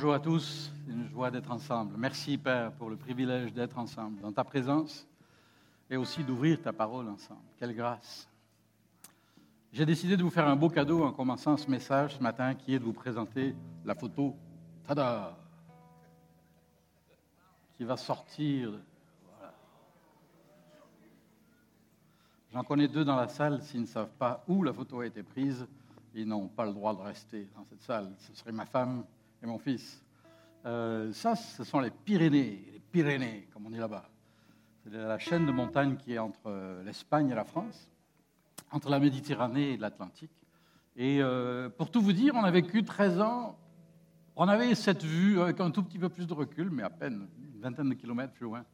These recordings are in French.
bonjour à tous. C'est une joie d'être ensemble. Merci, Père, pour le privilège d'être ensemble dans ta présence et aussi d'ouvrir ta parole ensemble. Quelle grâce. J'ai décidé de vous faire un beau cadeau en commençant ce message ce matin qui est de vous présenter la photo. Tada Qui va sortir. J'en connais deux dans la salle. S'ils ne savent pas où la photo a été prise, ils n'ont pas le droit de rester dans cette salle. Ce serait ma femme et mon fils. Euh, ça, ce sont les Pyrénées, les Pyrénées, comme on dit là-bas. C'est la chaîne de montagnes qui est entre euh, l'Espagne et la France, entre la Méditerranée et l'Atlantique. Et euh, pour tout vous dire, on a vécu 13 ans, on avait cette vue avec un tout petit peu plus de recul, mais à peine une vingtaine de kilomètres plus loin.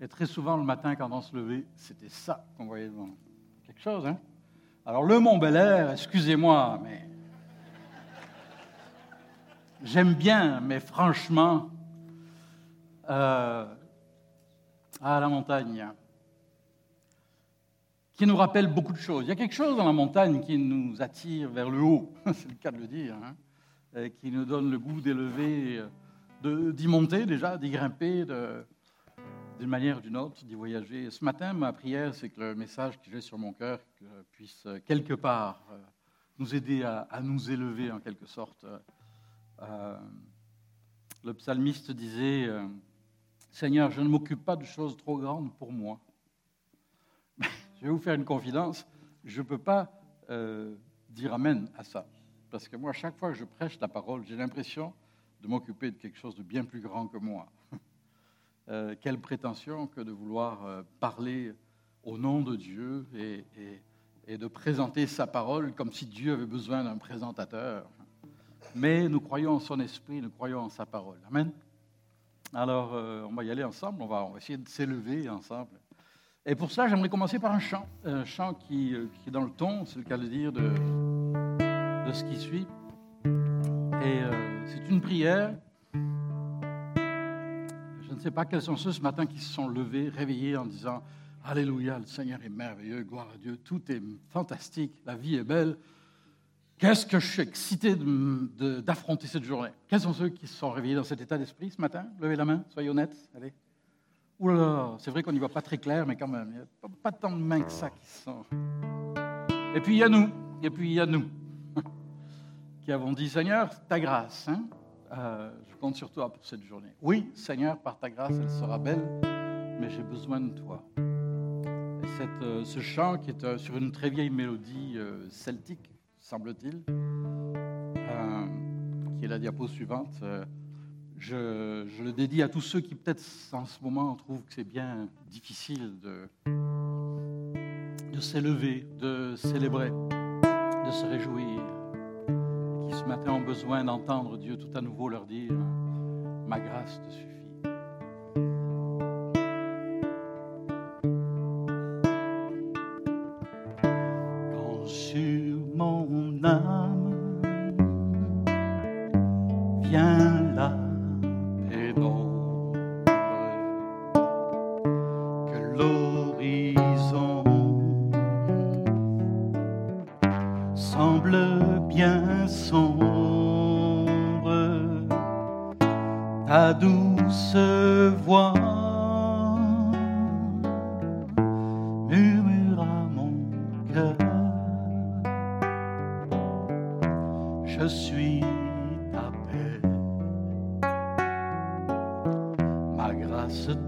Et très souvent, le matin, quand on se levait, c'était ça qu'on voyait devant Quelque chose, hein Alors, le Mont Bel Air, excusez-moi, mais J'aime bien, mais franchement, euh, à la montagne, qui nous rappelle beaucoup de choses. Il y a quelque chose dans la montagne qui nous attire vers le haut, c'est le cas de le dire, hein, qui nous donne le goût d'élever, d'y monter déjà, d'y grimper, d'une manière ou d'une autre, d'y voyager. Ce matin, ma prière, c'est que le message que j'ai sur mon cœur puisse quelque part euh, nous aider à, à nous élever en quelque sorte euh, le psalmiste disait, euh, Seigneur, je ne m'occupe pas de choses trop grandes pour moi. je vais vous faire une confidence, je ne peux pas euh, dire Amen à ça. Parce que moi, chaque fois que je prêche la parole, j'ai l'impression de m'occuper de quelque chose de bien plus grand que moi. quelle prétention que de vouloir parler au nom de Dieu et, de présenter sa parole comme si Dieu avait besoin d'un présentateur mais nous croyons en son esprit, nous croyons en sa parole. Amen. Alors, euh, on va y aller ensemble, on va, essayer de s'élever ensemble. Et pour ça, j'aimerais commencer par un chant, un chant qui, euh, est dans le ton, c'est le cas de dire, de, de ce qui suit. Et euh, c'est une prière. Je ne sais pas quels sont ceux ce matin qui se sont levés, réveillés en disant Alléluia, le Seigneur est merveilleux, gloire à Dieu, tout est fantastique, la vie est belle. Qu'est-ce que je suis excité d'affronter cette journée? Quels sont ceux qui se sont réveillés dans cet état d'esprit ce matin? Levez la main, soyez honnêtes. Allez. Ouh là c'est vrai qu'on n'y voit pas très clair, mais quand même, il n'y a pas, tant de mains que ça qui sont. Et puis il y a nous, et puis il y a nous, qui avons dit Seigneur, ta grâce, hein, euh, je compte sur toi pour cette journée. Oui, Seigneur, par ta grâce, elle sera belle, mais j'ai besoin de toi. Et euh, ce chant qui est euh, sur une très vieille mélodie celtique, semble-t-il, euh, qui est la diapo suivante. Euh, je, le dédie à tous ceux qui, peut-être en ce moment, trouvent que c'est bien difficile de, de s'élever, de célébrer, de se réjouir, qui ce matin ont besoin d'entendre Dieu tout à nouveau leur dire Ma grâce te suffit.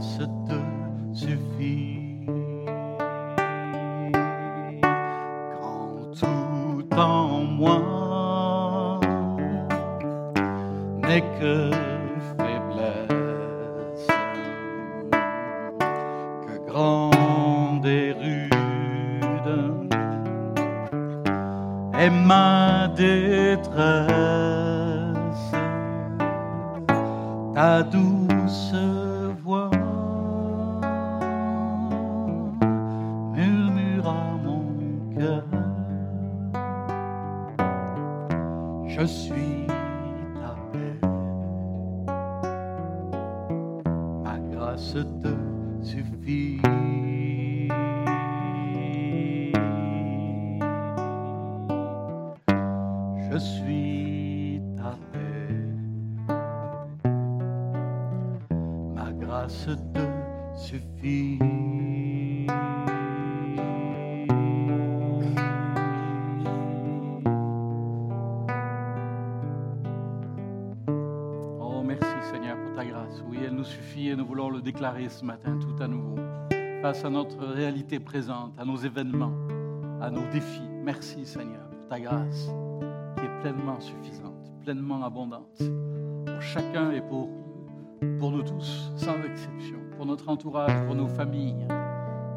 grâce te suffit. Quand tout en moi n'est que à nos événements, à nos défis. Merci Seigneur pour ta grâce qui est pleinement suffisante, pleinement abondante pour chacun et pour, pour nous tous, sans exception, pour notre entourage, pour nos familles,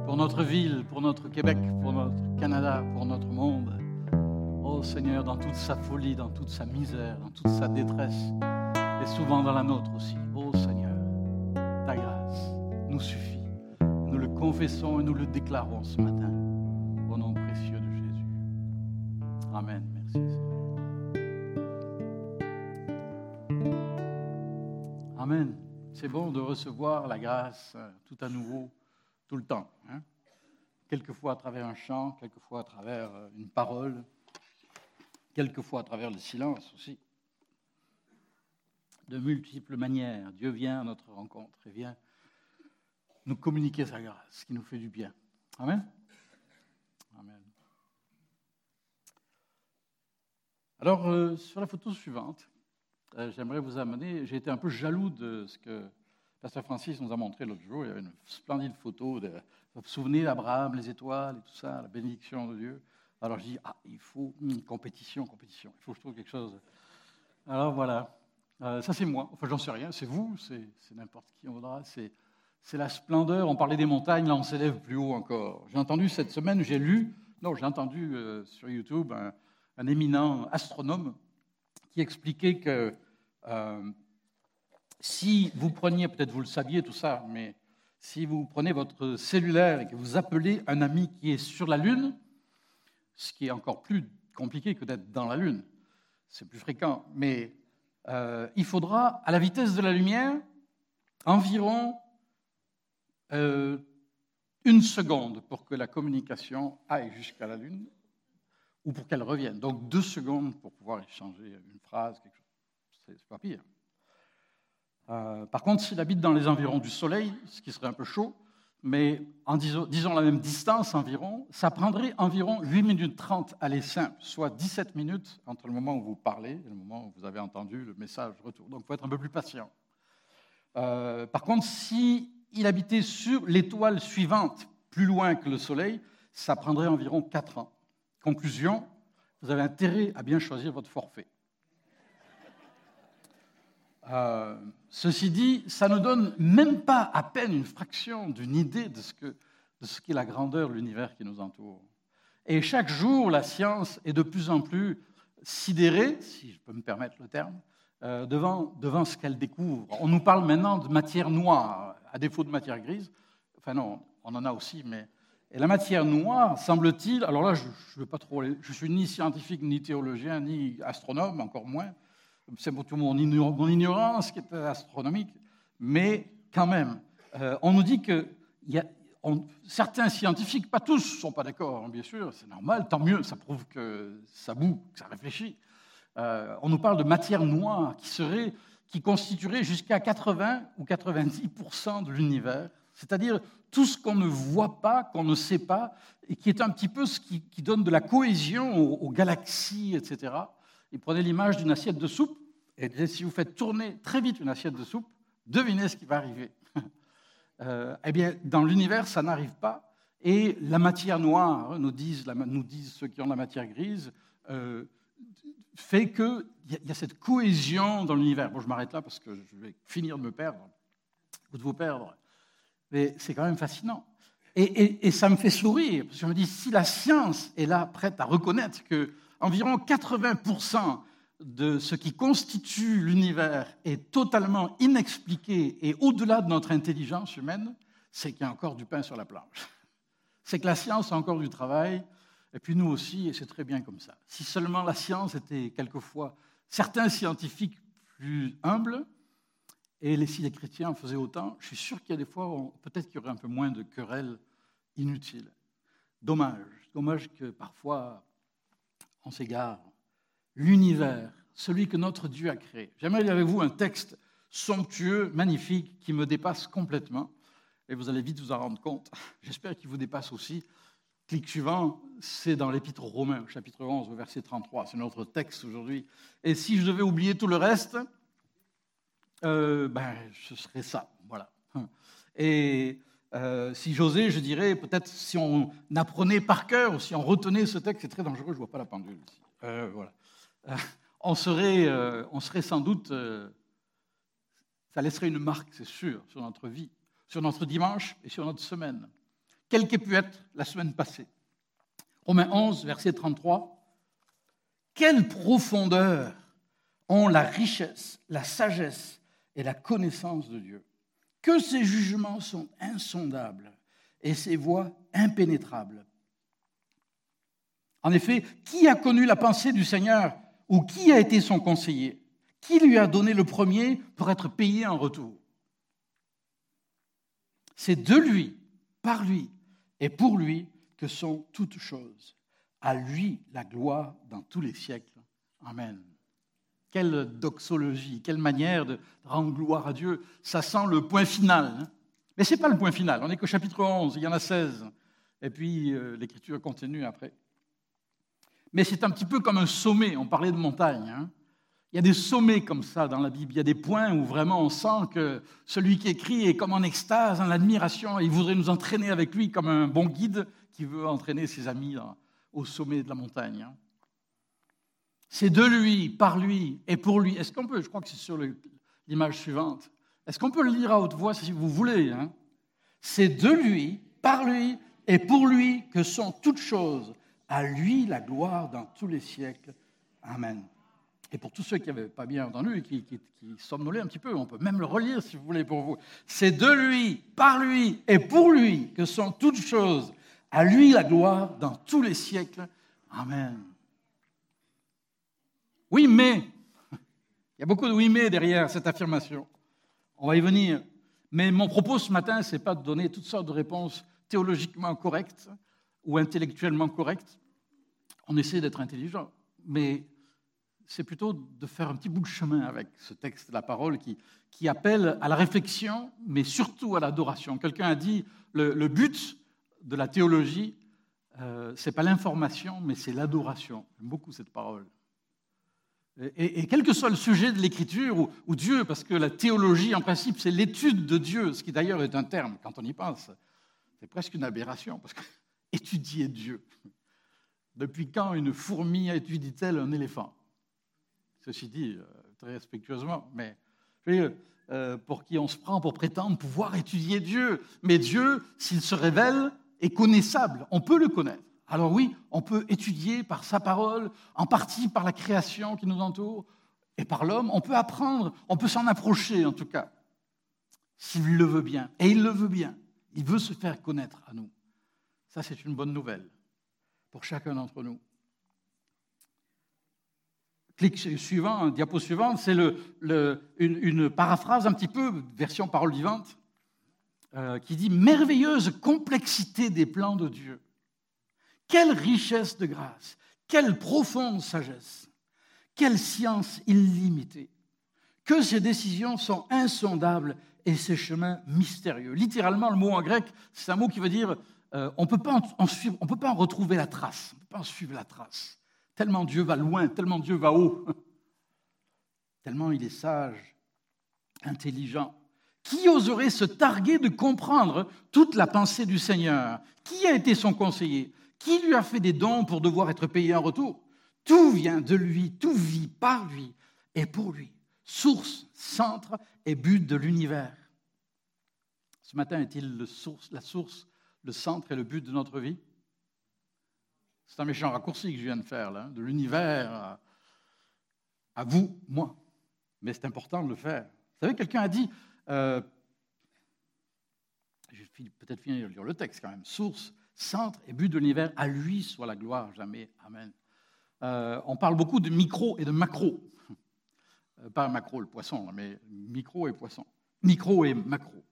pour notre ville, pour notre Québec, pour notre Canada, pour notre monde. Oh Seigneur, dans toute sa folie, dans toute sa misère, dans toute sa détresse, et souvent dans la nôtre aussi. Oh Seigneur, ta grâce nous suffit. Confessons et nous le déclarons ce matin au nom précieux de Jésus. Amen. Merci Seigneur. Amen. C'est bon de recevoir la grâce euh, tout à nouveau, tout le temps. hein. Quelquefois à travers un chant, quelquefois à travers euh, une parole, quelquefois à travers le silence aussi de multiples manières. Dieu vient à notre rencontre et vient nous communiquer sa grâce, ce qui nous fait du bien. Amen. Amen. Alors, euh, sur la photo suivante, euh, j'aimerais vous amener, j'ai été un peu jaloux de ce que Pasteur Francis nous a montré l'autre jour. Il y avait une splendide photo de, vous vous souvenez d'Abraham, les étoiles et tout ça, la bénédiction de Dieu. Alors je dis, ah, il faut hum, compétition, compétition. Il faut que je trouve quelque chose. Alors voilà, euh, ça c'est moi. Enfin, j'en sais rien. C'est vous, c'est n'importe qui, on voudra. C'est c'est la splendeur. On parlait des montagnes, là on s'élève plus haut encore. J'ai entendu cette semaine, j'ai lu, non, j'ai entendu euh, sur YouTube un, éminent astronome qui expliquait que euh, si vous preniez, peut-être vous le saviez tout ça, mais si vous prenez votre cellulaire et que vous appelez un ami qui est sur la Lune, ce qui est encore plus compliqué que d'être dans la Lune, c'est plus fréquent, mais euh, il faudra, à la vitesse de la lumière, environ euh, une seconde pour que la communication aille jusqu'à la Lune ou pour qu'elle revienne. Donc deux secondes pour pouvoir échanger une phrase, quelque chose. C'est pas pire. Euh, par contre, s'il habite dans les environs du Soleil, ce qui serait un peu chaud, mais en disons, la même distance environ, ça prendrait environ 8 minutes 30 aller simple, soit 17 minutes entre le moment où vous parlez et le moment où vous avez entendu le message retour. Donc il faut être un peu plus patient. Euh, par contre, si il habitait sur l'étoile suivante, plus loin que le Soleil, ça prendrait environ 4 ans. Conclusion, vous avez intérêt à bien choisir votre forfait. Euh, ceci dit, ça ne donne même pas à peine une fraction d'une idée de ce, que, de qu'est la grandeur de l'univers qui nous entoure. Et chaque jour, la science est de plus en plus sidérée, si je peux me permettre le terme, euh, devant, devant ce qu'elle découvre. On nous parle maintenant de matière noire, à défaut de matière grise. Enfin non, on en a aussi, mais... Et la matière noire, semble-t-il, alors là, je ne veux pas trop, je suis ni scientifique, ni théologien, ni astronome, encore moins, c'est mon, mon ignorance qui est astronomique, mais quand même, euh, on nous dit que certains scientifiques, pas tous, ne sont pas d'accord, hein, bien sûr, c'est normal, tant mieux, ça prouve que ça boue, que ça réfléchit. Euh, on nous parle de matière noire qui, serait, qui constituerait jusqu'à 80 ou 90% de l'univers, c'est-à-dire tout ce qu'on ne voit pas, qu'on ne sait pas, et qui est un petit peu ce qui, donne de la cohésion aux, galaxies, etc. Et prenez l'image d'une assiette de soupe, et si vous faites tourner très vite une assiette de soupe, devinez ce qui va arriver. Euh, eh bien, dans l'univers, ça n'arrive pas. Et la matière noire, nous disent, ceux qui ont la matière grise, euh, fait qu'il y, a cette cohésion dans l'univers. Bon, je m'arrête là parce que je vais finir de me perdre, ou de vous perdre. Mais c'est quand même fascinant. Et, et, ça me fait sourire, parce que je me dis, si la science est là, prête à reconnaître que environ 80% de ce qui constitue l'univers est totalement inexpliqué et au-delà de notre intelligence humaine, c'est qu'il y a encore du pain sur la planche. C'est que la science a encore du travail, et puis nous aussi, et c'est très bien comme ça. Si seulement la science était quelquefois certains scientifiques plus humbles, et si les chrétiens en faisaient autant, je suis sûr qu'il y a des fois, peut-être qu'il y aurait un peu moins de querelles inutiles. Dommage, dommage que parfois on s'égare l'univers, celui que notre Dieu a créé. J'aimerais avec vous un texte somptueux, magnifique, qui me dépasse complètement? Et vous allez vite vous en rendre compte. J'espère qu'il vous dépasse aussi. Clic suivant, c'est dans l'Épître aux Romains, chapitre 11, verset 33. C'est notre texte aujourd'hui. Et si je devais oublier tout le reste, euh, ben, ce serait ça. Voilà. Et euh, si j'osais, je dirais peut-être si on apprenait par cœur ou si on retenait ce texte, c'est très dangereux, je ne vois pas la pendule ici. Euh, voilà. On serait, on serait sans doute, ça laisserait une marque, c'est sûr, sur notre vie, sur notre dimanche et sur notre semaine, quelle qu'ait pu être la semaine passée. Romains 11, verset 33. Quelle profondeur ont la richesse, la sagesse et la connaissance de Dieu Que ses jugements sont insondables et ses voies impénétrables. En effet, qui a connu la pensée du Seigneur ou qui a été son conseiller? Qui lui a donné le premier pour être payé en retour? C'est de lui, par lui et pour lui que sont toutes choses. À lui la gloire dans tous les siècles. Amen. Quelle doxologie, quelle manière de rendre gloire à Dieu. Ça sent le point final. Hein. Mais ce n'est pas le point final. On n'est qu'au chapitre 11, il y en a 16. Et puis euh, l'écriture continue après mais c'est un petit peu comme un sommet. On parlait de montagne. Hein. Il y a des sommets comme ça dans la Bible. Il y a des points où vraiment on sent que celui qui écrit est comme en extase, en admiration, il voudrait nous entraîner avec lui comme un bon guide qui veut entraîner ses amis au sommet de la montagne. Hein. C'est de lui, par lui et pour lui. Est-ce qu'on peut, je crois que c'est sur l'image suivante, est-ce qu'on peut le lire à haute voix si vous voulez hein? C'est de lui, par lui et pour lui que sont toutes choses à lui la gloire dans tous les siècles. Amen. Et pour tous ceux qui n'avaient pas bien entendu et qui, qui, somnolaient un petit peu, on peut même le relire si vous voulez pour vous. C'est de lui, par lui et pour lui que sont toutes choses. À lui la gloire dans tous les siècles. Amen. Oui, mais, il y a beaucoup de oui, mais derrière cette affirmation. On va y venir. Mais mon propos ce matin, ce n'est pas de donner toutes sortes de réponses théologiquement correctes ou intellectuellement correctes on essaie d'être intelligent, mais c'est plutôt de faire un petit bout de chemin avec ce texte la parole qui, qui appelle à la réflexion, mais surtout à l'adoration. Quelqu'un a dit le, but de la théologie, euh, c'est pas l'information, mais c'est l'adoration. J'aime beaucoup cette parole. Et, quel que soit le sujet de l'écriture ou, ou, Dieu, parce que la théologie, en principe, c'est l'étude de Dieu, ce qui d'ailleurs est un terme, quand on y pense, c'est presque une aberration, parce que étudier Dieu. Depuis quand une fourmi étudie-t-elle un éléphant? Ceci dit, euh, très respectueusement, mais euh, pour qui on se prend pour prétendre pouvoir étudier Dieu. Mais Dieu, s'il se révèle, est connaissable. On peut le connaître. Alors oui, on peut étudier par sa parole, en partie par la création qui nous entoure, et par l'homme. On peut apprendre, on peut s'en approcher en tout cas, s'il le veut bien. Et il le veut bien. Il veut se faire connaître à nous. Ça, c'est une bonne nouvelle pour chacun d'entre nous. Clic suivant, diapo suivante, c'est une, paraphrase un petit peu, version parole vivante, euh, qui dit Merveilleuse complexité des plans de Dieu. Quelle richesse de grâce, quelle profonde sagesse, quelle science illimitée. Que ses décisions sont insondables et ses chemins mystérieux. Littéralement, le mot en grec, c'est un mot qui veut dire euh, on ne peut pas en retrouver la trace, on ne peut pas en suivre la trace. Tellement Dieu va loin, tellement Dieu va haut, tellement il est sage, intelligent. Qui oserait se targuer de comprendre toute la pensée du Seigneur? Qui a été son conseiller? Qui lui a fait des dons pour devoir être payé en retour? Tout vient de lui, tout vit par lui et pour lui. Source, centre et but de l'univers. Ce matin est-il la source, le centre et le but de notre vie? C'est un méchant raccourci que je viens de faire, là, de l'univers à, vous, moi. Mais c'est important de le faire. Vous savez, quelqu'un a dit, euh, je vais peut-être finir de lire le texte quand même, source, centre et but de l'univers, à lui soit la gloire, jamais. Amen. Euh, on parle beaucoup de micro et de macro. Euh, pas macro le poisson, mais micro et poisson. Micro et macro.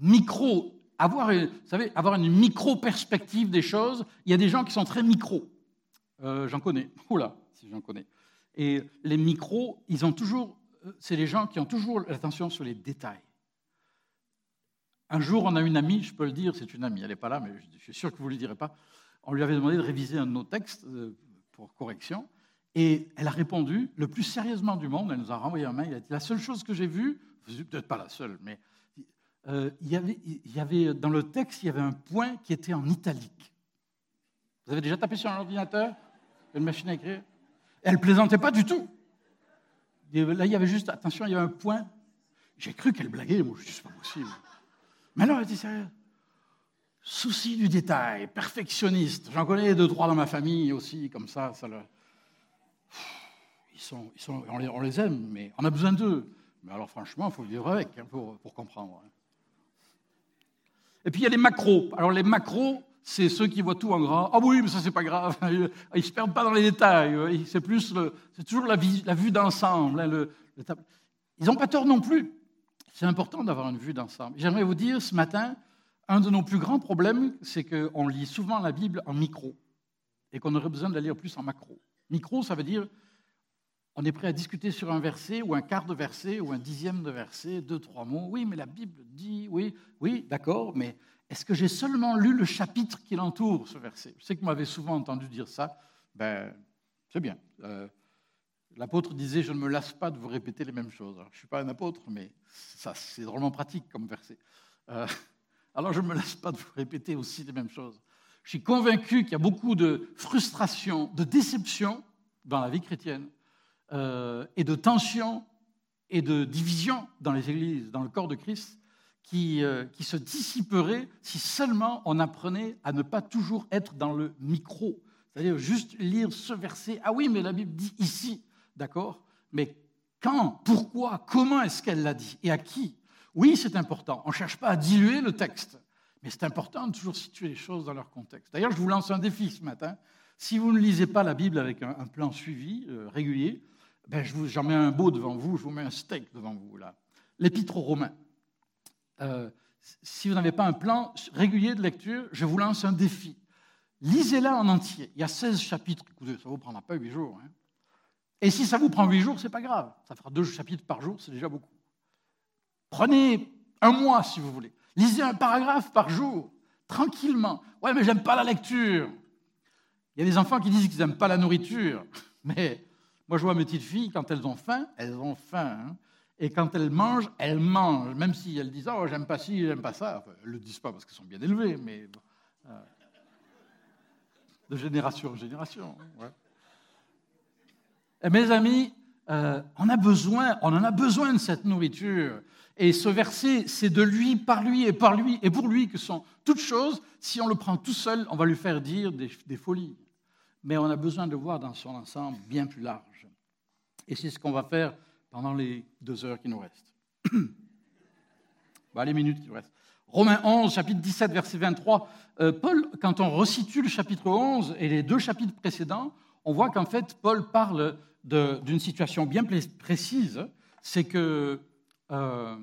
Micro, avoir, vous savez, avoir une micro-perspective des choses, il y a des gens qui sont très micro. Euh, j'en connais. Oula, si j'en connais. Et les micros, ils ont toujours, c'est les gens qui ont toujours l'attention sur les détails. Un jour, on a une amie, je peux le dire, c'est une amie, elle n'est pas là, mais je suis sûr que vous ne le direz pas. On lui avait demandé de réviser un de nos textes pour correction. Et elle a répondu le plus sérieusement du monde. Elle nous a renvoyé un mail. Elle a dit La seule chose que j'ai vue, peut-être pas la seule, mais euh, y avait, dans le texte, il y avait un point qui était en italique. Vous avez déjà tapé sur un ordinateur? Une machine à écrire? Elle plaisantait pas du tout. Là, il y avait juste, attention, il y avait un point. J'ai cru qu'elle blaguait, moi, je dis, c'est pas possible. Mais non, elle était sérieuse. Souci du détail, perfectionniste. J'en connais deux, trois dans ma famille aussi, comme ça, ça ils sont, ils sont, on, les, aime, mais on a besoin d'eux. Mais alors franchement, il faut vivre avec hein, pour, comprendre. Et puis il y a les macros. Alors les macros, c'est ceux qui voient tout en grand. Ah oui, mais ça c'est pas grave. Ils ne se perdent pas dans les détails. C'est plus, c'est toujours la, vue d'ensemble. Hein, le, Ils n'ont pas tort non plus. C'est important d'avoir une vue d'ensemble. J'aimerais vous dire ce matin, un de nos plus grands problèmes, c'est qu'on lit souvent la Bible en micro et qu'on aurait besoin de la lire plus en macro. Micro, ça veut dire on est prêt à discuter sur un verset ou un quart de verset ou un dixième de verset, deux, trois mots. Oui, mais la Bible dit, oui, oui, d'accord, mais est-ce que j'ai seulement lu le chapitre qui l'entoure, ce verset? Je sais que vous m'avez souvent entendu dire ça. Ben, c'est bien. Euh, l'apôtre disait, je ne me lasse pas de vous répéter les mêmes choses. je ne suis pas un apôtre, mais ça, c'est drôlement pratique comme verset. Euh, alors, je ne me lasse pas de vous répéter aussi les mêmes choses. Je suis convaincu qu'il y a beaucoup de frustration, de déception dans la vie chrétienne euh, et de tensions et de divisions dans les églises, dans le corps de Christ, qui, euh, qui se dissiperaient si seulement on apprenait à ne pas toujours être dans le micro, c'est-à-dire juste lire ce verset. Ah oui, mais la Bible dit ici, d'accord Mais quand, pourquoi, comment est-ce qu'elle l'a dit et à qui? Oui, c'est important. On ne cherche pas à diluer le texte, mais c'est important de toujours situer les choses dans leur contexte. D'ailleurs, je vous lance un défi ce matin. Si vous ne lisez pas la Bible avec un, plan suivi, euh, régulier, ben, j'en mets un beau devant vous, je vous mets un steak devant vous, là. L'Épître aux Romains. Euh, si vous n'avez pas un plan régulier de lecture, je vous lance un défi. Lisez-la en entier. Il y a 16 chapitres. Écoutez, ça ne vous prendra pas 8 jours. Hein. Et si ça vous prend 8 jours, ce n'est pas grave. Ça fera deux chapitres par jour, c'est déjà beaucoup. Prenez un mois, si vous voulez. Lisez un paragraphe par jour, tranquillement. Ouais, mais j'aime pas la lecture. Il y a des enfants qui disent qu'ils n'aiment pas la nourriture. Mais moi, je vois mes petites filles, quand elles ont faim, elles ont faim. Hein. et quand elles mangent, elles mangent. Même si elles disent Oh, j'aime pas ci, j'aime pas ça. elles ne le disent pas parce qu'elles sont bien élevées, mais. Euh, de génération en génération. Et mes amis, euh, on, a besoin, on en a besoin de cette nourriture. Et ce verset, c'est de lui, par lui et par lui et pour lui que sont toutes choses. Si on le prend tout seul, on va lui faire dire des folies. Mais on a besoin de voir dans son ensemble bien plus large. Et c'est ce qu'on va faire pendant les deux heures qui nous restent. bah, les minutes qui nous restent. Romains 11, chapitre 17, verset 23. Euh, Paul, quand on resitue le chapitre 11 et les deux chapitres précédents, on voit qu'en fait, Paul parle d'une situation bien précise. C'est que euh,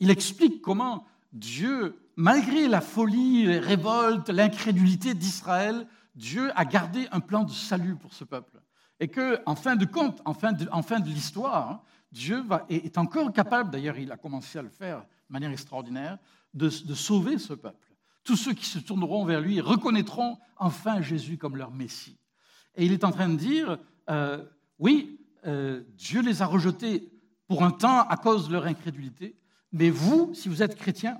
explique comment Dieu, malgré la folie, les révoltes, l'incrédulité d'Israël, Dieu a gardé un plan de salut pour ce peuple. Et que, en fin de compte, en fin de, en fin de l'histoire, hein, Dieu est encore capable, d'ailleurs il a commencé à le faire de manière extraordinaire, de, de sauver ce peuple. Tous ceux qui se tourneront vers lui reconnaîtront enfin Jésus comme leur Messie. Et il est en train de dire, euh, oui, euh, Dieu les a rejetés pour un temps à cause de leur incrédulité, mais vous, si vous êtes chrétien,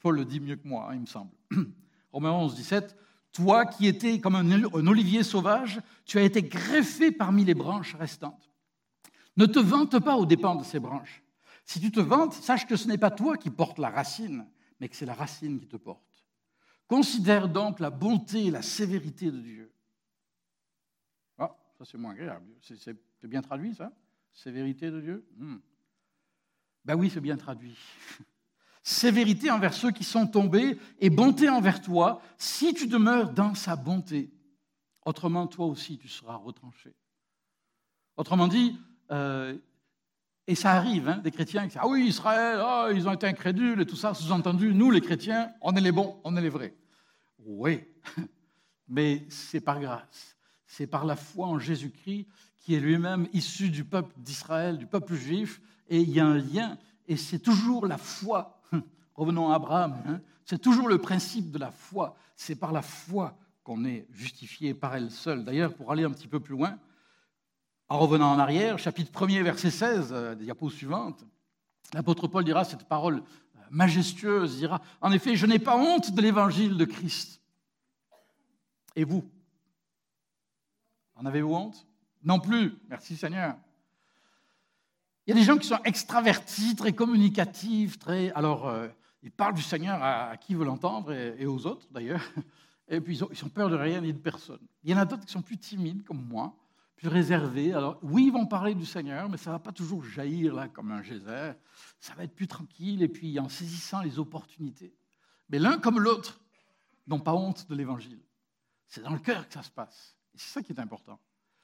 Paul le dit mieux que moi, hein, il me semble. Romains 11, 17, toi qui étais comme un, olivier sauvage, tu as été greffé parmi les branches restantes. Ne te vante pas aux dépens de ces branches. Si tu te vantes, sache que ce n'est pas toi qui portes la racine, mais que c'est la racine qui te porte. Considère donc la bonté et la sévérité de Dieu. Ah, ça c'est moins agréable. C'est bien traduit ça? Sévérité de Dieu? Hmm. Ben oui, c'est bien traduit. Sévérité envers ceux qui sont tombés et bonté envers toi si tu demeures dans sa bonté. Autrement, toi aussi, tu seras retranché. Autrement dit, euh, et ça arrive, hein, des chrétiens qui disent Ah oui, Israël, oh, ils ont été incrédules et tout ça. Sous-entendu, nous, les chrétiens, on est les bons, on est les vrais. Oui, mais c'est par grâce. C'est par la foi en Jésus-Christ qui est lui-même issu du peuple d'Israël, du peuple juif, et il y a un lien, et c'est toujours la foi. Revenons à Abraham, hein. c'est toujours le principe de la foi. C'est par la foi qu'on est justifié par elle seule. D'ailleurs, pour aller un petit peu plus loin, en revenant en arrière, chapitre 1er, verset 16, euh, diapo suivante, l'apôtre Paul dira cette parole euh, majestueuse, dira, en effet, je n'ai pas honte de l'évangile de Christ. Et vous? En avez-vous honte? Non plus, merci Seigneur. Il y a des gens qui sont extravertis, très communicatifs, très... Alors, euh, ils parlent du Seigneur à, qui veut l'entendre et, aux autres d'ailleurs. Et puis, ils ont, ils ont, peur de rien ni de personne. Il y en a d'autres qui sont plus timides, comme moi, plus réservés. Alors, oui, ils vont parler du Seigneur, mais ça ne va pas toujours jaillir là comme un geyser. Ça va être plus tranquille et puis en saisissant les opportunités. Mais l'un comme l'autre n'ont pas honte de l'Évangile. C'est dans le cœur que ça se passe. Et c'est ça qui est important.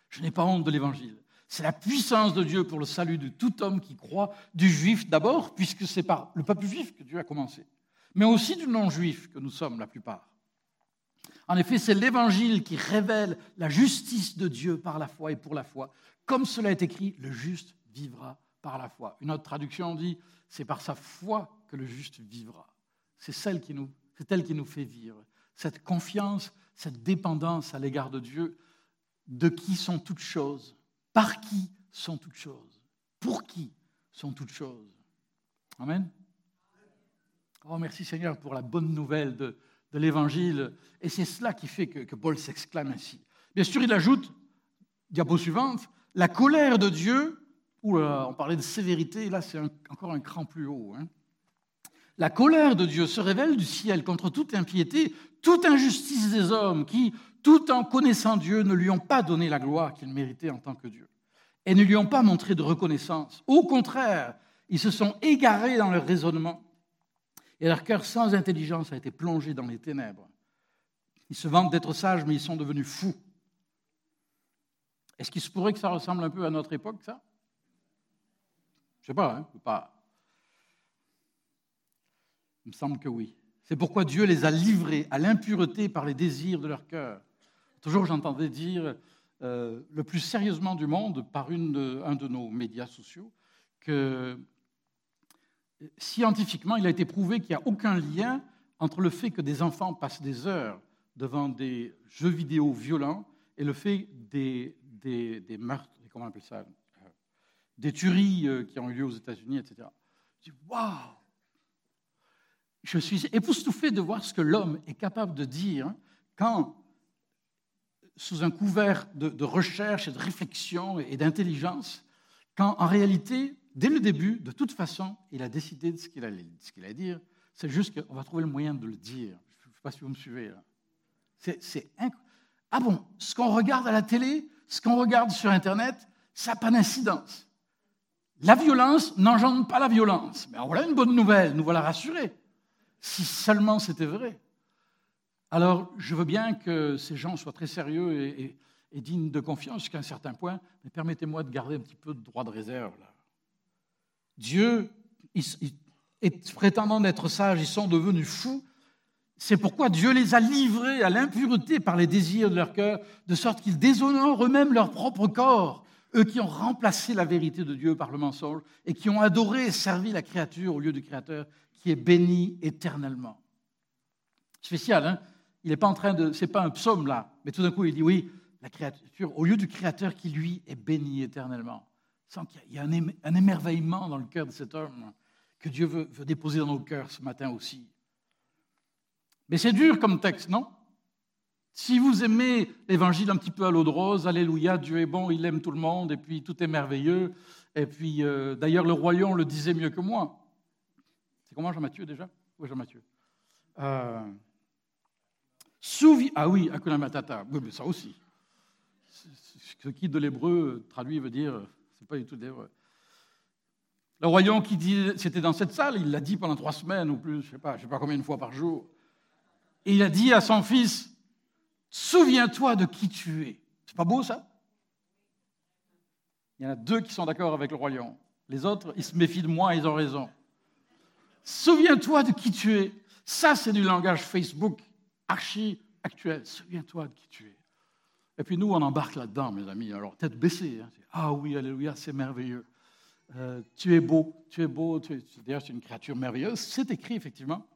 Je n'ai pas honte de l'Évangile. C'est la puissance de Dieu pour le salut de tout homme qui croit, du juif d'abord, puisque c'est par le peuple juif que Dieu a commencé, mais aussi du non-juif que nous sommes la plupart. En effet, c'est l'Évangile qui révèle la justice de Dieu par la foi et pour la foi. Comme cela est écrit, le juste vivra par la foi. Une autre traduction dit, c'est par sa foi que le juste vivra. C'est celle qui nous, elle qui nous fait vivre. Cette confiance, cette dépendance à l'égard de Dieu, de qui sont toutes choses, par qui sont toutes choses? Pour qui sont toutes choses? Amen. Oh, merci Seigneur pour la bonne nouvelle de, l'Évangile. Et c'est cela qui fait que, Paul s'exclame ainsi. Bien sûr, il ajoute, diapo suivante, la colère de Dieu, ou on parlait de sévérité, là c'est encore un cran plus haut. Hein. La colère de Dieu se révèle du ciel contre toute impiété, toute injustice des hommes qui, tout en connaissant Dieu, ne lui ont pas donné la gloire qu'il méritait en tant que Dieu et ne lui ont pas montré de reconnaissance. Au contraire, ils se sont égarés dans leur raisonnement et leur cœur sans intelligence a été plongé dans les ténèbres. Ils se vantent d'être sages, mais ils sont devenus fous. Est-ce qu'il se pourrait que ça ressemble un peu à notre époque, ça? Je ne sais pas, hein pas. Il me semble que oui. C'est pourquoi Dieu les a livrés à l'impureté par les désirs de leur cœur. Toujours j'entendais dire, euh, le plus sérieusement du monde, par un de nos médias sociaux, que scientifiquement, il a été prouvé qu'il n'y a aucun lien entre le fait que des enfants passent des heures devant des jeux vidéo violents et le fait des, des, des meurtres, comment on appelle ça, euh, des tueries euh, qui ont eu lieu aux États-Unis, etc. Je dis, waouh Je suis époustouflé de voir ce que l'homme est capable de dire quand sous un couvert de, recherche et de réflexion et d'intelligence, quand en réalité, dès le début, de toute façon, il a décidé de ce qu'il allait, allait, dire. C'est juste qu'on va trouver le moyen de le dire. Je ne sais pas si vous me suivez Ah bon, ce qu'on regarde à la télé, ce qu'on regarde sur Internet, ça n'a pas d'incidence. La violence n'engendre pas la violence. Mais voilà une bonne nouvelle, nous voilà rassurés. Si seulement c'était vrai. Alors, je veux bien que ces gens soient très sérieux et, dignes de confiance jusqu'à un certain point, mais permettez-moi de garder un petit peu de droit de réserve. Dieu prétendant d'être sages, ils sont devenus fous. C'est pourquoi Dieu les a livrés à l'impureté par les désirs de leur cœur, de sorte qu'ils déshonorent eux-mêmes leur propre corps, eux qui ont remplacé la vérité de Dieu par le mensonge et qui ont adoré et servi la créature au lieu du Créateur, qui est béni éternellement. Spécial, hein? Il n'est pas en train de, c'est pas un psaume là, mais tout d'un coup il dit oui, la créature au lieu du Créateur qui lui est béni éternellement. Sans qu'il y a un émerveillement dans le cœur de cet homme que Dieu veut, déposer dans nos cœurs ce matin aussi. Mais c'est dur comme texte, non? Si vous aimez l'évangile un petit peu à l'eau de rose, Alléluia, Dieu est bon, il aime tout le monde, et puis tout est merveilleux, et puis euh, d'ailleurs le royaume le disait mieux que moi. C'est comment Jean-Mathieu déjà? Oui, Jean-Mathieu? Euh, ah oui, Akuna Matata, oui, mais ça aussi. Ce qui de l'hébreu traduit veut dire, c'est pas du tout l'hébreu. Le royaume qui dit, c'était dans cette salle, il l'a dit pendant trois semaines ou plus, je sais, pas, je sais pas combien de fois par jour. Et il a dit à son fils, souviens-toi de qui tu es. C'est pas beau ça? Il y en a deux qui sont d'accord avec le royaume. Les autres, ils se méfient de moi, ils ont raison. Souviens-toi de qui tu es. Ça, c'est du langage Facebook archi actuel. Souviens-toi de qui tu es. Et puis nous, on embarque là-dedans, mes amis. Alors, tête baissée. Hein. Ah oui, alléluia, c'est merveilleux. Euh, tu es beau, tu es beau, tu es, d'ailleurs c'est une créature merveilleuse. C'est écrit effectivement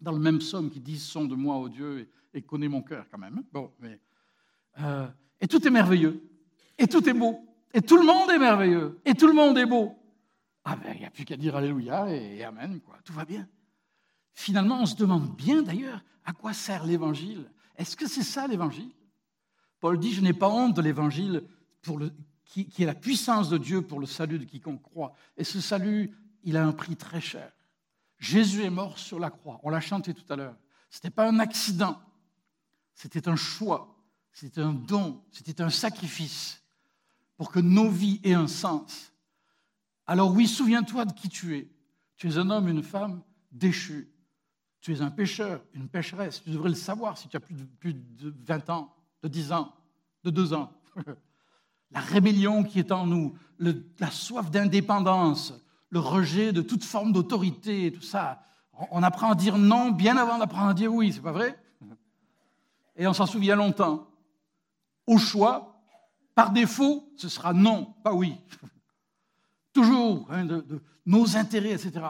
dans le même psaume qui dit Son de moi, ô Dieu, et, connais mon cœur quand même. Bon, mais, euh, et tout est merveilleux, et tout est beau, et tout le monde est merveilleux, et tout le monde est beau. Ah ben, il n'y a plus qu'à dire Alléluia et, et Amen, quoi. tout va bien. Finalement, on se demande bien d'ailleurs à quoi sert l'Évangile. Est-ce que c'est ça l'Évangile? Paul dit, je n'ai pas honte de l'Évangile le, qui, est la puissance de Dieu pour le salut de quiconque croit. Et ce salut, il a un prix très cher. Jésus est mort sur la croix. On l'a chanté tout à l'heure. Ce n'était pas un accident. C'était un choix. C'était un don. C'était un sacrifice pour que nos vies aient un sens. Alors oui, souviens-toi de qui tu es. Tu es un homme, une femme déchu. Tu es un pécheur, une pécheresse. Tu devrais le savoir si tu as plus de, plus de 20 ans, de 10 ans, de 2 ans. la rébellion qui est en nous, la soif d'indépendance, le rejet de toute forme d'autorité, tout ça. On apprend à dire non bien avant d'apprendre à dire oui, c'est pas vrai? Et on s'en souvient longtemps. Au choix, par défaut, ce sera non, pas oui. Toujours hein, de, nos intérêts, etc.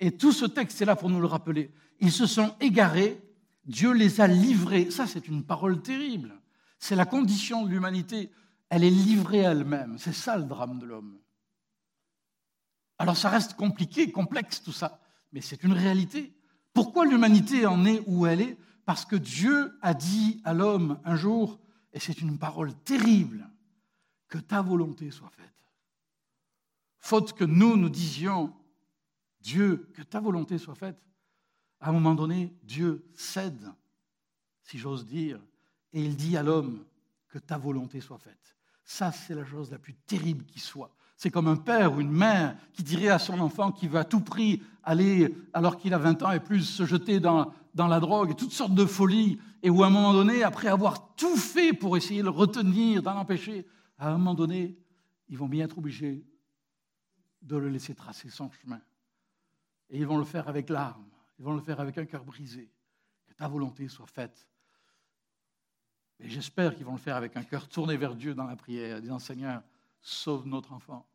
Et tout ce texte est là pour nous le rappeler. Ils se sont égarés, Dieu les a livrés. Ça, c'est une parole terrible. C'est la condition de l'humanité elle est livrée à elle-même. C'est ça le drame de l'homme. Alors ça reste compliqué, complexe tout ça, mais c'est une réalité. Pourquoi l'humanité en est où elle est? Parce que Dieu a dit à l'homme un jour, et c'est une parole terrible, que ta volonté soit faite. Faute que nous, nous disions, Dieu, que ta volonté soit faite, à un moment donné, Dieu cède, si j'ose dire, et il dit à l'homme, que ta volonté soit faite. Ça, c'est la chose la plus terrible qui soit. C'est comme un père ou une mère qui dirait à son enfant qu'il veut à tout prix aller, alors qu'il a 20 ans et plus, se jeter dans, dans la drogue et toutes sortes de folies, et où à un moment donné, après avoir tout fait pour essayer de le retenir, d'en empêcher, à un moment donné, ils vont bien être obligés de le laisser tracer son chemin. Et ils vont le faire avec larmes, ils vont le faire avec un cœur brisé. Que ta volonté soit faite et j'espère qu'ils vont le faire avec un cœur tourné vers Dieu dans la prière, disant Seigneur, sauve notre enfant.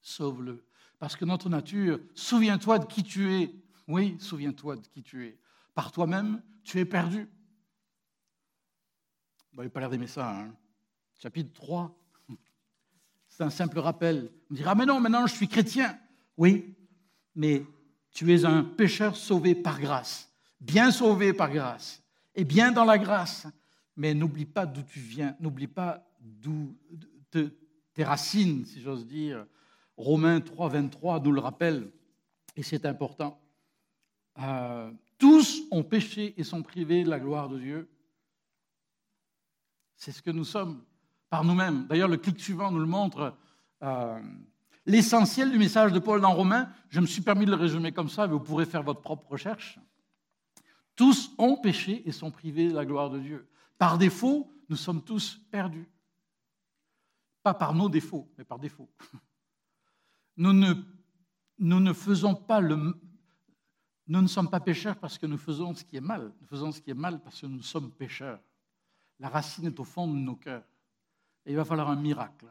Sauve-le. Parce que notre nature, souviens-toi de qui tu es. Oui, souviens-toi de qui tu es. Par toi-même, tu es perdu. Vous n'avez pas l'air d'aimer ça. Hein Chapitre 3. C'est un simple rappel. On dira, mais non, maintenant je suis chrétien. Oui, mais tu es un pécheur sauvé par grâce, bien sauvé par grâce, et bien dans la grâce mais n'oublie pas d'où tu viens, n'oublie pas d'où tes racines, si j'ose dire. Romains 3, 23 nous le rappelle, et c'est important. Euh, tous ont péché et sont privés de la gloire de Dieu. C'est ce que nous sommes par nous-mêmes. D'ailleurs, le clic suivant nous le montre. Euh, l'essentiel du message de Paul dans Romains, je me suis permis de le résumer comme ça, mais vous pourrez faire votre propre recherche. Tous ont péché et sont privés de la gloire de Dieu. Par défaut, nous sommes tous perdus. Pas par nos défauts, mais par défaut. Nous ne, faisons pas le, nous ne sommes pas pécheurs parce que nous faisons ce qui est mal. Nous faisons ce qui est mal parce que nous sommes pécheurs. La racine est au fond de nos cœurs. Et il va falloir un miracle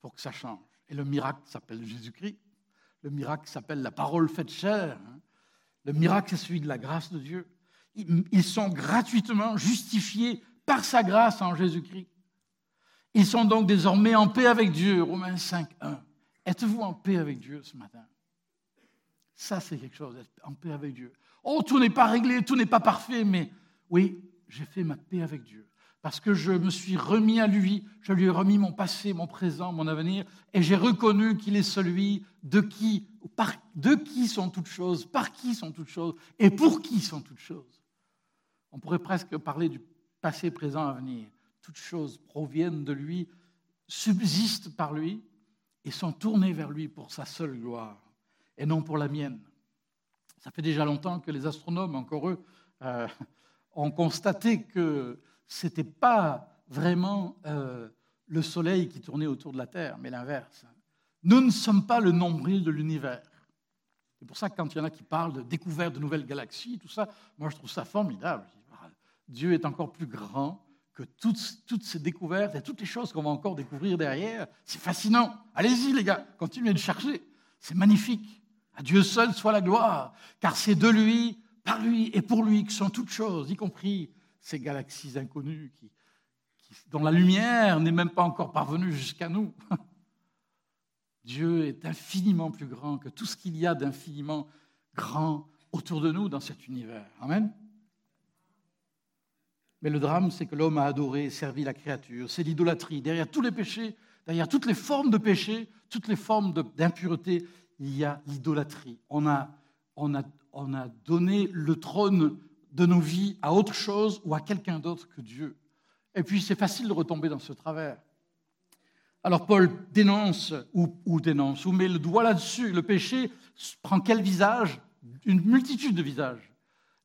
pour que ça change. Et le miracle s'appelle Jésus-Christ. Le miracle s'appelle la parole faite chair. Le miracle, c'est celui de la grâce de Dieu. Ils sont gratuitement justifiés par sa grâce en Jésus-Christ. Ils sont donc désormais en paix avec Dieu. Romains 5, 1. Êtes-vous en paix avec Dieu ce matin? Ça, c'est quelque chose, être en paix avec Dieu. Oh, tout n'est pas réglé, tout n'est pas parfait, mais oui, j'ai fait ma paix avec Dieu. Parce que je me suis remis à lui, je lui ai remis mon passé, mon présent, mon avenir, et j'ai reconnu qu'il est celui de qui, de qui sont toutes choses, par qui sont toutes choses, et pour qui sont toutes choses. On pourrait presque parler du passé, présent, avenir. Toutes choses proviennent de lui, subsistent par lui, et sont tournés vers lui pour sa seule gloire et non pour la mienne. Ça fait déjà longtemps que les astronomes, encore eux, euh, ont constaté que ce n'était pas vraiment euh, le Soleil qui tournait autour de la Terre, mais l'inverse. Nous ne sommes pas le nombril de l'univers. C'est pour ça que quand il y en a qui parlent de découverte de nouvelles galaxies, tout ça, moi je trouve ça formidable. Dieu est encore plus grand que toutes, toutes, ces découvertes et toutes les choses qu'on va encore découvrir derrière, c'est fascinant. Allez-y les gars, continuez de chercher. C'est magnifique. À Dieu seul soit la gloire, car c'est de lui, par lui et pour lui que sont toutes choses, y compris ces galaxies inconnues qui, dont la lumière n'est même pas encore parvenue jusqu'à nous. Dieu est infiniment plus grand que tout ce qu'il y a d'infiniment grand autour de nous dans cet univers. Amen. Mais le drame, c'est que l'homme a adoré et servi la créature. C'est l'idolâtrie. Derrière tous les péchés, derrière toutes les formes de péché, toutes les formes d'impureté, il y a l'idolâtrie. On a, on, on a donné le trône de nos vies à autre chose ou à quelqu'un d'autre que Dieu. Et puis c'est facile de retomber dans ce travers. Alors Paul dénonce ou, dénonce ou met le doigt là-dessus. Le péché prend quel visage? Une multitude de visages.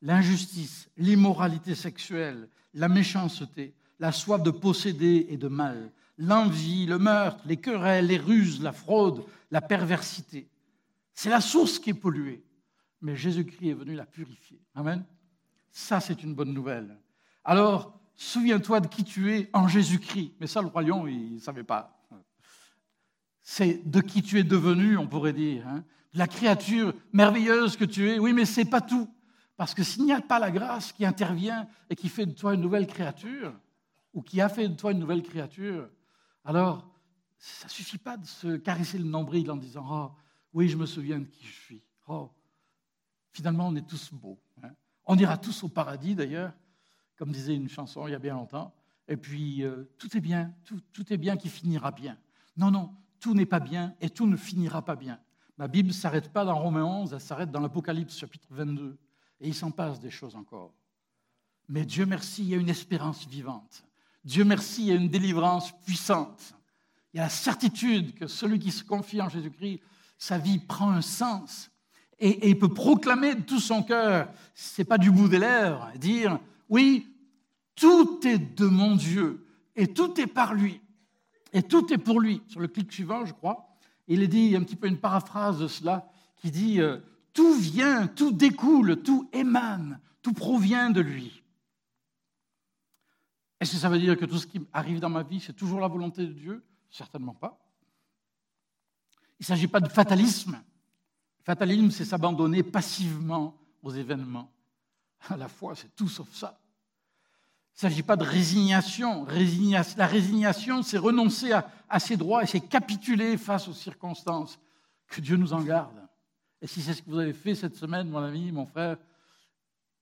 L'injustice, l'immoralité sexuelle, la méchanceté, la soif de posséder et de mal, l'envie, le meurtre, les querelles, les ruses, la fraude, la perversité. C'est la source qui est polluée. Mais Jésus-Christ est venu la purifier. Amen. Ça, c'est une bonne nouvelle. Alors, souviens-toi de qui tu es en Jésus-Christ. Mais ça, le royaume, il ne savait pas. C'est de qui tu es devenu, on pourrait dire. Hein. La créature merveilleuse que tu es. Oui, mais ce n'est pas tout. Parce que s'il n'y a pas la grâce qui intervient et qui fait de toi une nouvelle créature, ou qui a fait de toi une nouvelle créature, alors ça ne suffit pas de se caresser le nombril en disant Oh, oui, je me souviens de qui je suis. Oh, finalement, on est tous beaux. Hein. On ira tous au paradis, d'ailleurs, comme disait une chanson il y a bien longtemps. Et puis, euh, tout est bien, tout, tout est bien qui finira bien. Non, non, tout n'est pas bien et tout ne finira pas bien. Ma Bible ne s'arrête pas dans Romains 11, elle s'arrête dans l'Apocalypse chapitre 22. Et il s'en passe des choses encore. Mais Dieu merci, il y a une espérance vivante. Dieu merci, il y a une délivrance puissante. Il y a la certitude que celui qui se confie en Jésus-Christ, sa vie prend un sens. Et, il peut proclamer de tout son cœur, ce n'est pas du bout des lèvres, dire, oui, tout est de mon Dieu, et tout est par lui, et tout est pour lui. Sur le clic suivant, je crois, il est dit un petit peu une paraphrase de cela, qui dit, euh, tout vient, tout découle, tout émane, tout provient de lui. Est-ce que ça veut dire que tout ce qui arrive dans ma vie, c'est toujours la volonté de Dieu? Certainement pas. Il ne s'agit pas de fatalisme. Fatalisme, c'est s'abandonner passivement aux événements. À la fois, c'est tout sauf ça. Il ne s'agit pas de résignation. La résignation, c'est renoncer à, ses droits et c'est capituler face aux circonstances. Que Dieu nous en garde. Et si c'est ce que vous avez fait cette semaine, mon ami, mon frère,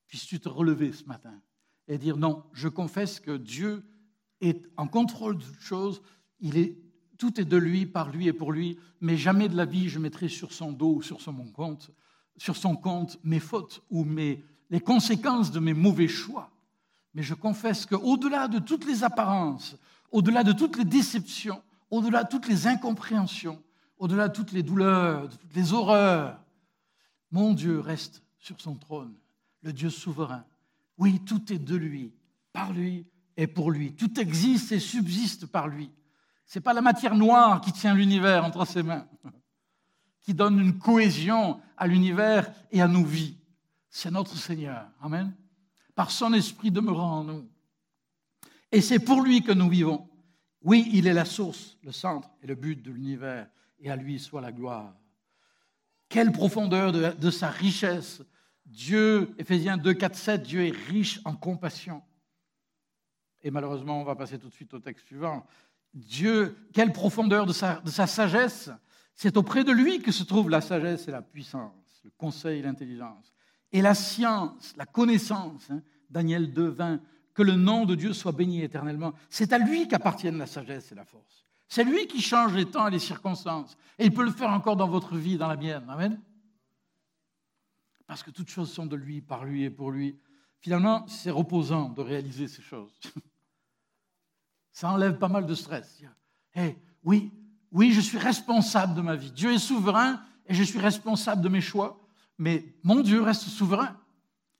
puisses-tu te relever ce matin et dire non, je confesse que Dieu est en contrôle de toutes choses, il est, tout est de lui, par lui et pour lui, mais jamais de la vie je mettrai sur son dos ou sur son compte, sur son compte mes fautes ou mes, les conséquences de mes mauvais choix. Mais je confesse qu'au-delà de toutes les apparences, au-delà de toutes les déceptions, au-delà de toutes les incompréhensions, au-delà de toutes les douleurs, de toutes les horreurs, mon Dieu reste sur son trône, le Dieu souverain. Oui, tout est de lui, par lui et pour lui. Tout existe et subsiste par lui. Ce n'est pas la matière noire qui tient l'univers entre ses mains. qui donne une cohésion à l'univers et à nos vies. C'est notre Seigneur. Amen. Par son esprit demeurant en nous. Et c'est pour lui que nous vivons. Oui, il est la source, le centre et le but de l'univers, et à lui soit la gloire. Quelle profondeur de, de sa richesse. Dieu, Ephésiens 2, 4, 7, Dieu est riche en compassion. Et malheureusement, on va passer tout de suite au texte suivant. Dieu, quelle profondeur de sa, sagesse. C'est auprès de lui que se trouve la sagesse et la puissance, le conseil et l'intelligence. Et la science, la connaissance. Hein, Daniel 2, 20 que le nom de Dieu soit béni éternellement. C'est à lui qu'appartiennent la sagesse et la force. C'est lui qui change les temps et les circonstances. Et il peut le faire encore dans votre vie, dans la mienne. Amen. Parce que toutes choses sont de lui, par lui et pour lui. Finalement, c'est reposant de réaliser ces choses. Ça enlève pas mal de stress. Hey, oui, oui, je suis responsable de ma vie. Dieu est souverain et je suis responsable de mes choix. Mais mon Dieu reste souverain.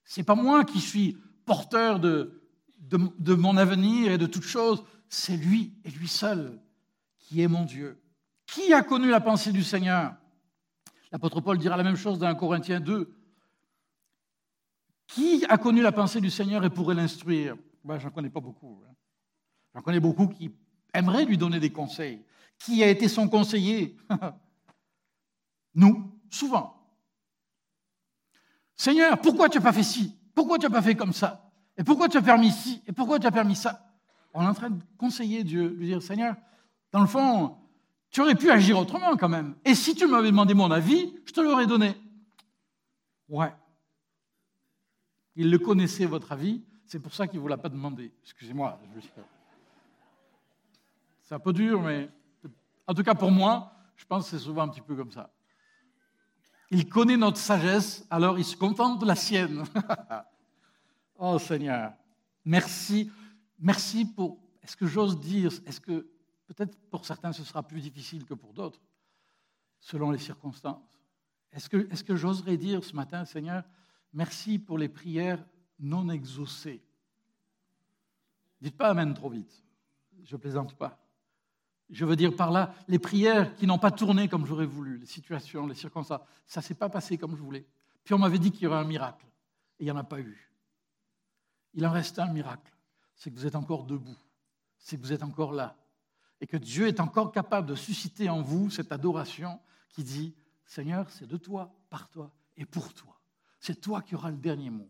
C'est pas moi qui suis porteur de, de, mon avenir et de toutes choses, c'est lui et lui seul qui est mon Dieu. Qui a connu la pensée du Seigneur? L'apôtre Paul dira la même chose dans 1 Corinthiens 2. Qui a connu la pensée du Seigneur et pourrait l'instruire? Moi, j'en connais pas beaucoup. J'en connais beaucoup qui aimeraient lui donner des conseils. Qui a été son conseiller? Nous, souvent. Seigneur, pourquoi tu n'as pas fait ci? Pourquoi tu n'as pas fait comme ça? Et pourquoi tu as permis ci? Et pourquoi tu as permis ça? On est en train de conseiller Dieu, lui dire Seigneur, dans le fond, tu aurais pu agir autrement quand même. Et si tu m'avais demandé mon avis, je te l'aurais donné. Ouais. Il le connaissait, votre avis. C'est pour ça qu'il ne vous l'a pas demandé. Excusez-moi. C'est un peu dur, mais en tout cas pour moi, je pense que c'est souvent un petit peu comme ça. Il connaît notre sagesse, alors il se contente de la sienne. Oh Seigneur, merci. Merci pour, est-ce que j'ose dire, est-ce que peut-être pour certains ce sera plus difficile que pour d'autres, selon les circonstances. Est-ce que, est que j'oserais dire ce matin, Seigneur, merci pour les prières non exaucées Dites pas Amen trop vite, je plaisante pas. Je veux dire par là, les prières qui n'ont pas tourné comme j'aurais voulu, les situations, les circonstances, ça ne s'est pas passé comme je voulais. Puis on m'avait dit qu'il y aurait un miracle, et il n'y en a pas eu. Il en reste un miracle, c'est que vous êtes encore debout, c'est que vous êtes encore là, et que Dieu est encore capable de susciter en vous cette adoration qui dit, Seigneur, c'est de toi, par toi et pour toi. C'est toi qui auras le dernier mot.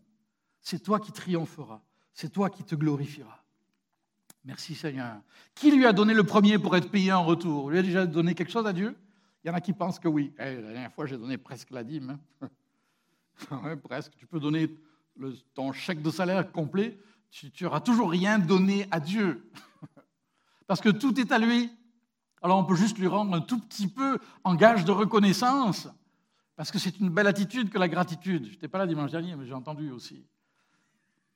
C'est toi qui triompheras. C'est toi qui te glorifieras. Merci Seigneur. Qui lui a donné le premier pour être payé en retour? Lui a déjà donné quelque chose à Dieu? Il y en a qui pensent que oui. Eh, la dernière fois, j'ai donné presque la dîme. Hein. presque. Tu peux donner ton chèque de salaire complet, tu n'auras toujours rien donné à Dieu. Parce que tout est à lui. Alors on peut juste lui rendre un tout petit peu en gage de reconnaissance. Parce que c'est une belle attitude que la gratitude. Je n'étais pas là dimanche dernier, mais j'ai entendu aussi.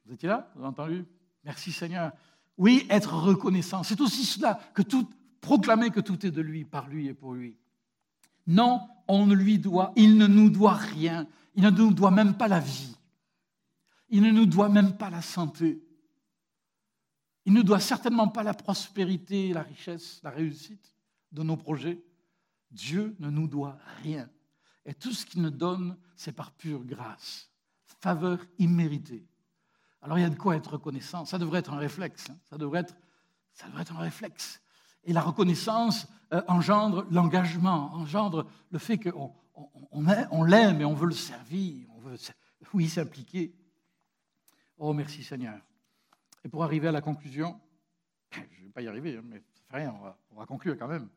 Vous étiez là? Vous avez entendu? Merci Seigneur. Oui, être reconnaissant. C'est aussi cela que tout, proclamer que tout est de lui, par lui et pour lui. Non, on ne lui doit, il ne nous doit rien. Il ne nous doit même pas la vie. Il ne nous doit même pas la santé. Il ne doit certainement pas la prospérité, la richesse, la réussite de nos projets. Dieu ne nous doit rien. Et tout ce qu'il nous donne, c'est par pure grâce, faveur imméritée. Alors il y a de quoi être reconnaissant. Ça devrait être un réflexe. Hein. Ça, devrait être, ça devrait être un réflexe. Et la reconnaissance euh, engendre l'engagement, engendre le fait qu'on on, l'aime et on veut le servir, on veut, oui, s'impliquer. Oh, merci Seigneur. Et pour arriver à la conclusion, je ne vais pas y arriver, hein, mais ça fait rien, on va, conclure quand même.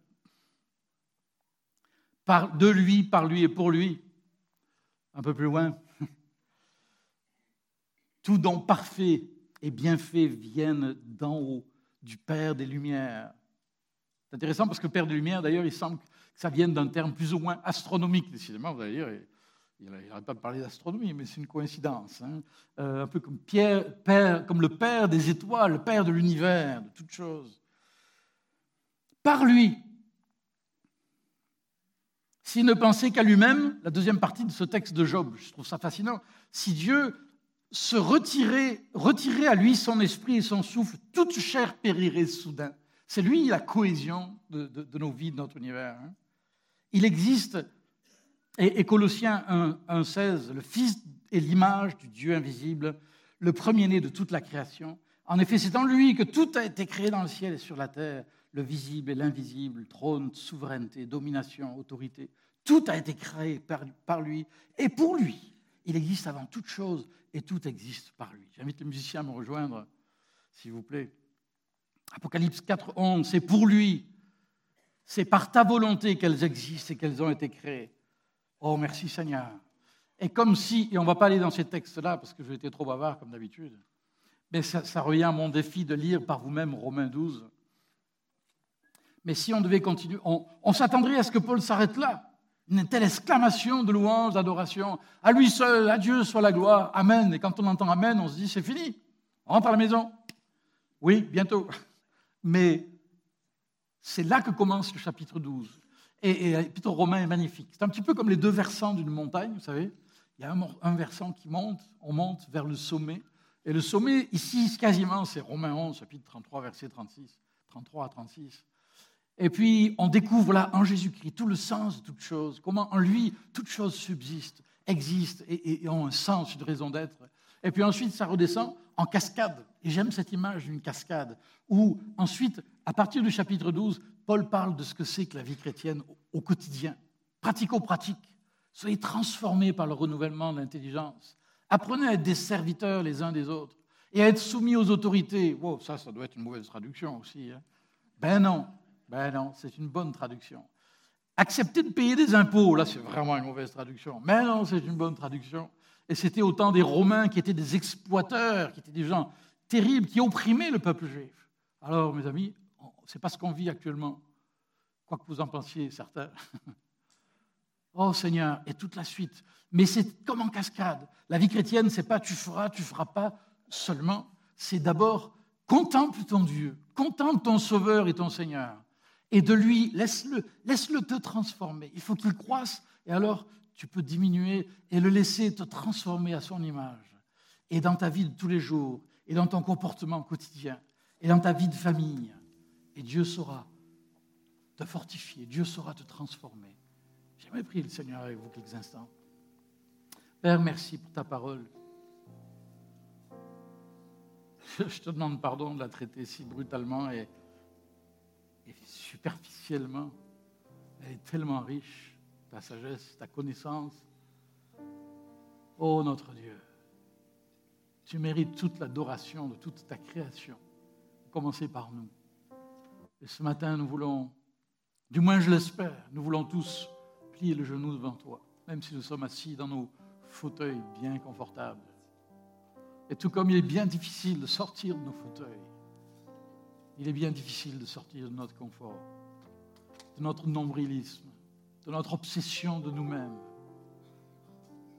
Par, de lui, par lui et pour lui, un peu plus loin, tout don parfait et bien fait viennent d'en haut, du Père des Lumières. C'est intéressant parce que Père des Lumières, d'ailleurs, il semble que ça vienne d'un terme plus ou moins astronomique, décidément, vous allez dire, il n'arrête pas de parler d'astronomie, mais c'est une coïncidence. Hein. Euh, un peu comme, comme le Père des étoiles, le Père de l'univers, de toutes choses. Par lui, s'il ne pensait qu'à lui-même, la deuxième partie de ce texte de Job, je trouve ça fascinant, si Dieu se retirait, retirait à lui son esprit et son souffle, toute chair périrait soudain. C'est lui la cohésion de, nos vies, de notre univers. Hein. Il existe Et, Colossiens 1,16, le Fils est l'image du Dieu invisible, le premier-né de toute la création. En effet, c'est en lui que tout a été créé dans le ciel et sur la terre, le visible et l'invisible, trône, souveraineté, domination, autorité. Tout a été créé par, lui et pour lui. Il existe avant toute chose et tout existe par lui. J'invite les musiciens à me rejoindre, s'il vous plaît. Apocalypse 4, 11, c'est pour lui, c'est par ta volonté qu'elles existent et qu'elles ont été créées. Oh, merci Seigneur. Et comme si, et on ne va pas aller dans ces textes-là parce que j'ai été trop bavard comme d'habitude, mais ça, revient à mon défi de lire par vous-même Romains 12. Mais si on devait continuer, on, on s'attendrait à ce que Paul s'arrête là. Une telle exclamation de louange, d'adoration. À lui seul, à Dieu soit la gloire. Amen. Et quand on entend Amen, on se dit c'est fini. On rentre à la maison. Oui, bientôt. Mais c'est là que commence le chapitre 12. Et, et le romain est magnifique. C'est un petit peu comme les deux versants d'une montagne, vous savez. Il y a un, versant qui monte, on monte vers le sommet. Et le sommet, ici, quasiment, c'est Romains 11, chapitre 33, verset 36, 33 à 36. Et puis, on découvre là, en Jésus-Christ, tout le sens de toute chose, comment en lui, toute chose subsiste, existe et, et ont un sens, une raison d'être. Et puis ensuite, ça redescend en cascade. Et j'aime cette image d'une cascade, où ensuite, à partir du chapitre 12, Paul parle de ce que c'est que la vie chrétienne au quotidien, pratico-pratique. Soyez transformés par le renouvellement de l'intelligence. Apprenez à être des serviteurs les uns des autres et à être soumis aux autorités. Wow, ça, ça doit être une mauvaise traduction aussi. Hein. Ben non, ben non, c'est une bonne traduction. Accepter de payer des impôts, là c'est vraiment une mauvaise traduction. Mais non, c'est une bonne traduction. Et c'était autant des Romains qui étaient des exploiteurs, qui étaient des gens terribles, qui opprimaient le peuple juif. Alors, mes amis, c'est pas ce qu'on vit actuellement, quoi que vous en pensiez, certains. oh Seigneur, et toute la suite. Mais c'est comme en cascade. La vie chrétienne, c'est pas tu feras, tu feras pas seulement. C'est d'abord contemple ton Dieu, contemple ton Sauveur et ton Seigneur. Et de lui, laisse-le, laisse-le te transformer. Il faut qu'il croisse, et alors tu peux diminuer et le laisser te transformer à son image. Et dans ta vie de tous les jours, et dans ton comportement quotidien, et dans ta vie de famille. Et Dieu saura te fortifier, Dieu saura te transformer. J'aimerais prier le Seigneur avec vous quelques instants. Père, merci pour ta parole. Je te demande pardon de la traiter si brutalement et, superficiellement. Elle est tellement riche, ta sagesse, ta connaissance. Oh notre Dieu, tu mérites toute l'adoration de toute ta création. Commencez par nous. Et ce matin, nous voulons, du moins je l'espère, nous voulons tous plier le genou devant toi, même si nous sommes assis dans nos fauteuils bien confortables. Et tout comme il est bien difficile de sortir de nos fauteuils, il est bien difficile de sortir de notre confort, de notre nombrilisme, de notre obsession de nous-mêmes.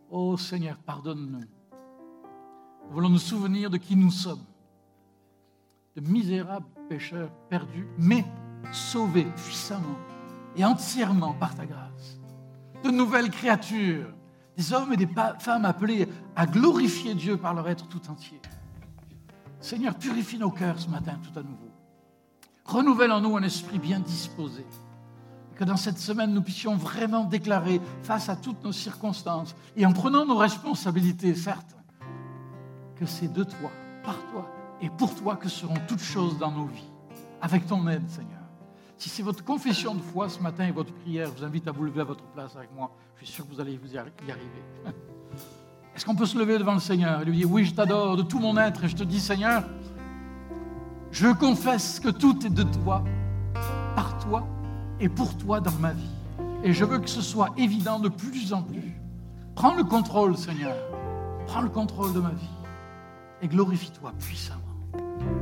Oh Seigneur, pardonne-nous. Nous voulons nous souvenir de qui nous sommes, de misérables pécheurs perdus, mais sauvés puissamment et entièrement par ta grâce, de nouvelles créatures des hommes et des femmes appelés à glorifier Dieu par leur être tout entier. Seigneur, purifie nos cœurs ce matin tout à nouveau. Renouvelle en nous un esprit bien disposé. Que dans cette semaine, nous puissions vraiment déclarer face à toutes nos circonstances et en prenant nos responsabilités, certes, que c'est de toi, par toi et pour toi que seront toutes choses dans nos vies, avec ton aide, Seigneur. Si c'est votre confession de foi ce matin et votre prière, je vous invite à vous lever à votre place avec moi. Je suis sûr que vous allez y arriver. Est-ce qu'on peut se lever devant le Seigneur et lui dire, oui, je t'adore de tout mon être et je te dis, Seigneur, je confesse que tout est de toi, par toi et pour toi dans ma vie. Et je veux que ce soit évident de plus en plus. Prends le contrôle, Seigneur. Prends le contrôle de ma vie et glorifie-toi puissamment.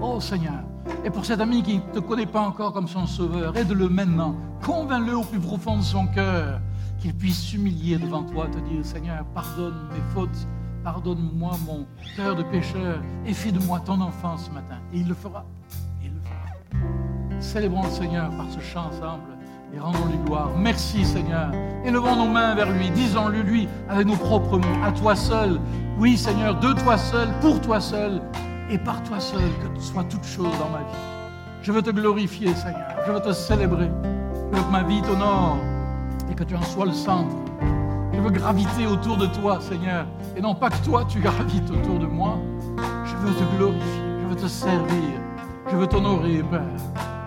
Oh Seigneur, et pour cet ami qui ne te connaît pas encore comme son sauveur, aide-le maintenant. Convainc-le au plus profond de son cœur qu'il puisse s'humilier devant toi, te dire Seigneur, pardonne mes fautes, pardonne-moi mon cœur de pécheur et fais de moi ton enfant ce matin. Et il le fera. Il le fera. Célébrons le Seigneur par ce chant ensemble et rendons-lui gloire. Merci Seigneur. Élevons nos mains vers lui, disons-le lui avec nos propres mots, à toi seul. Oui Seigneur, de toi seul, pour toi seul et par toi seul que soit toute chose dans ma vie. Je veux te glorifier, Seigneur. Je veux te célébrer. Je veux que ma vie t'honore et que tu en sois le centre. Je veux graviter autour de toi, Seigneur. Et non pas que toi, tu gravites autour de moi. Je veux te glorifier, je veux te servir, je veux t'honorer, Père.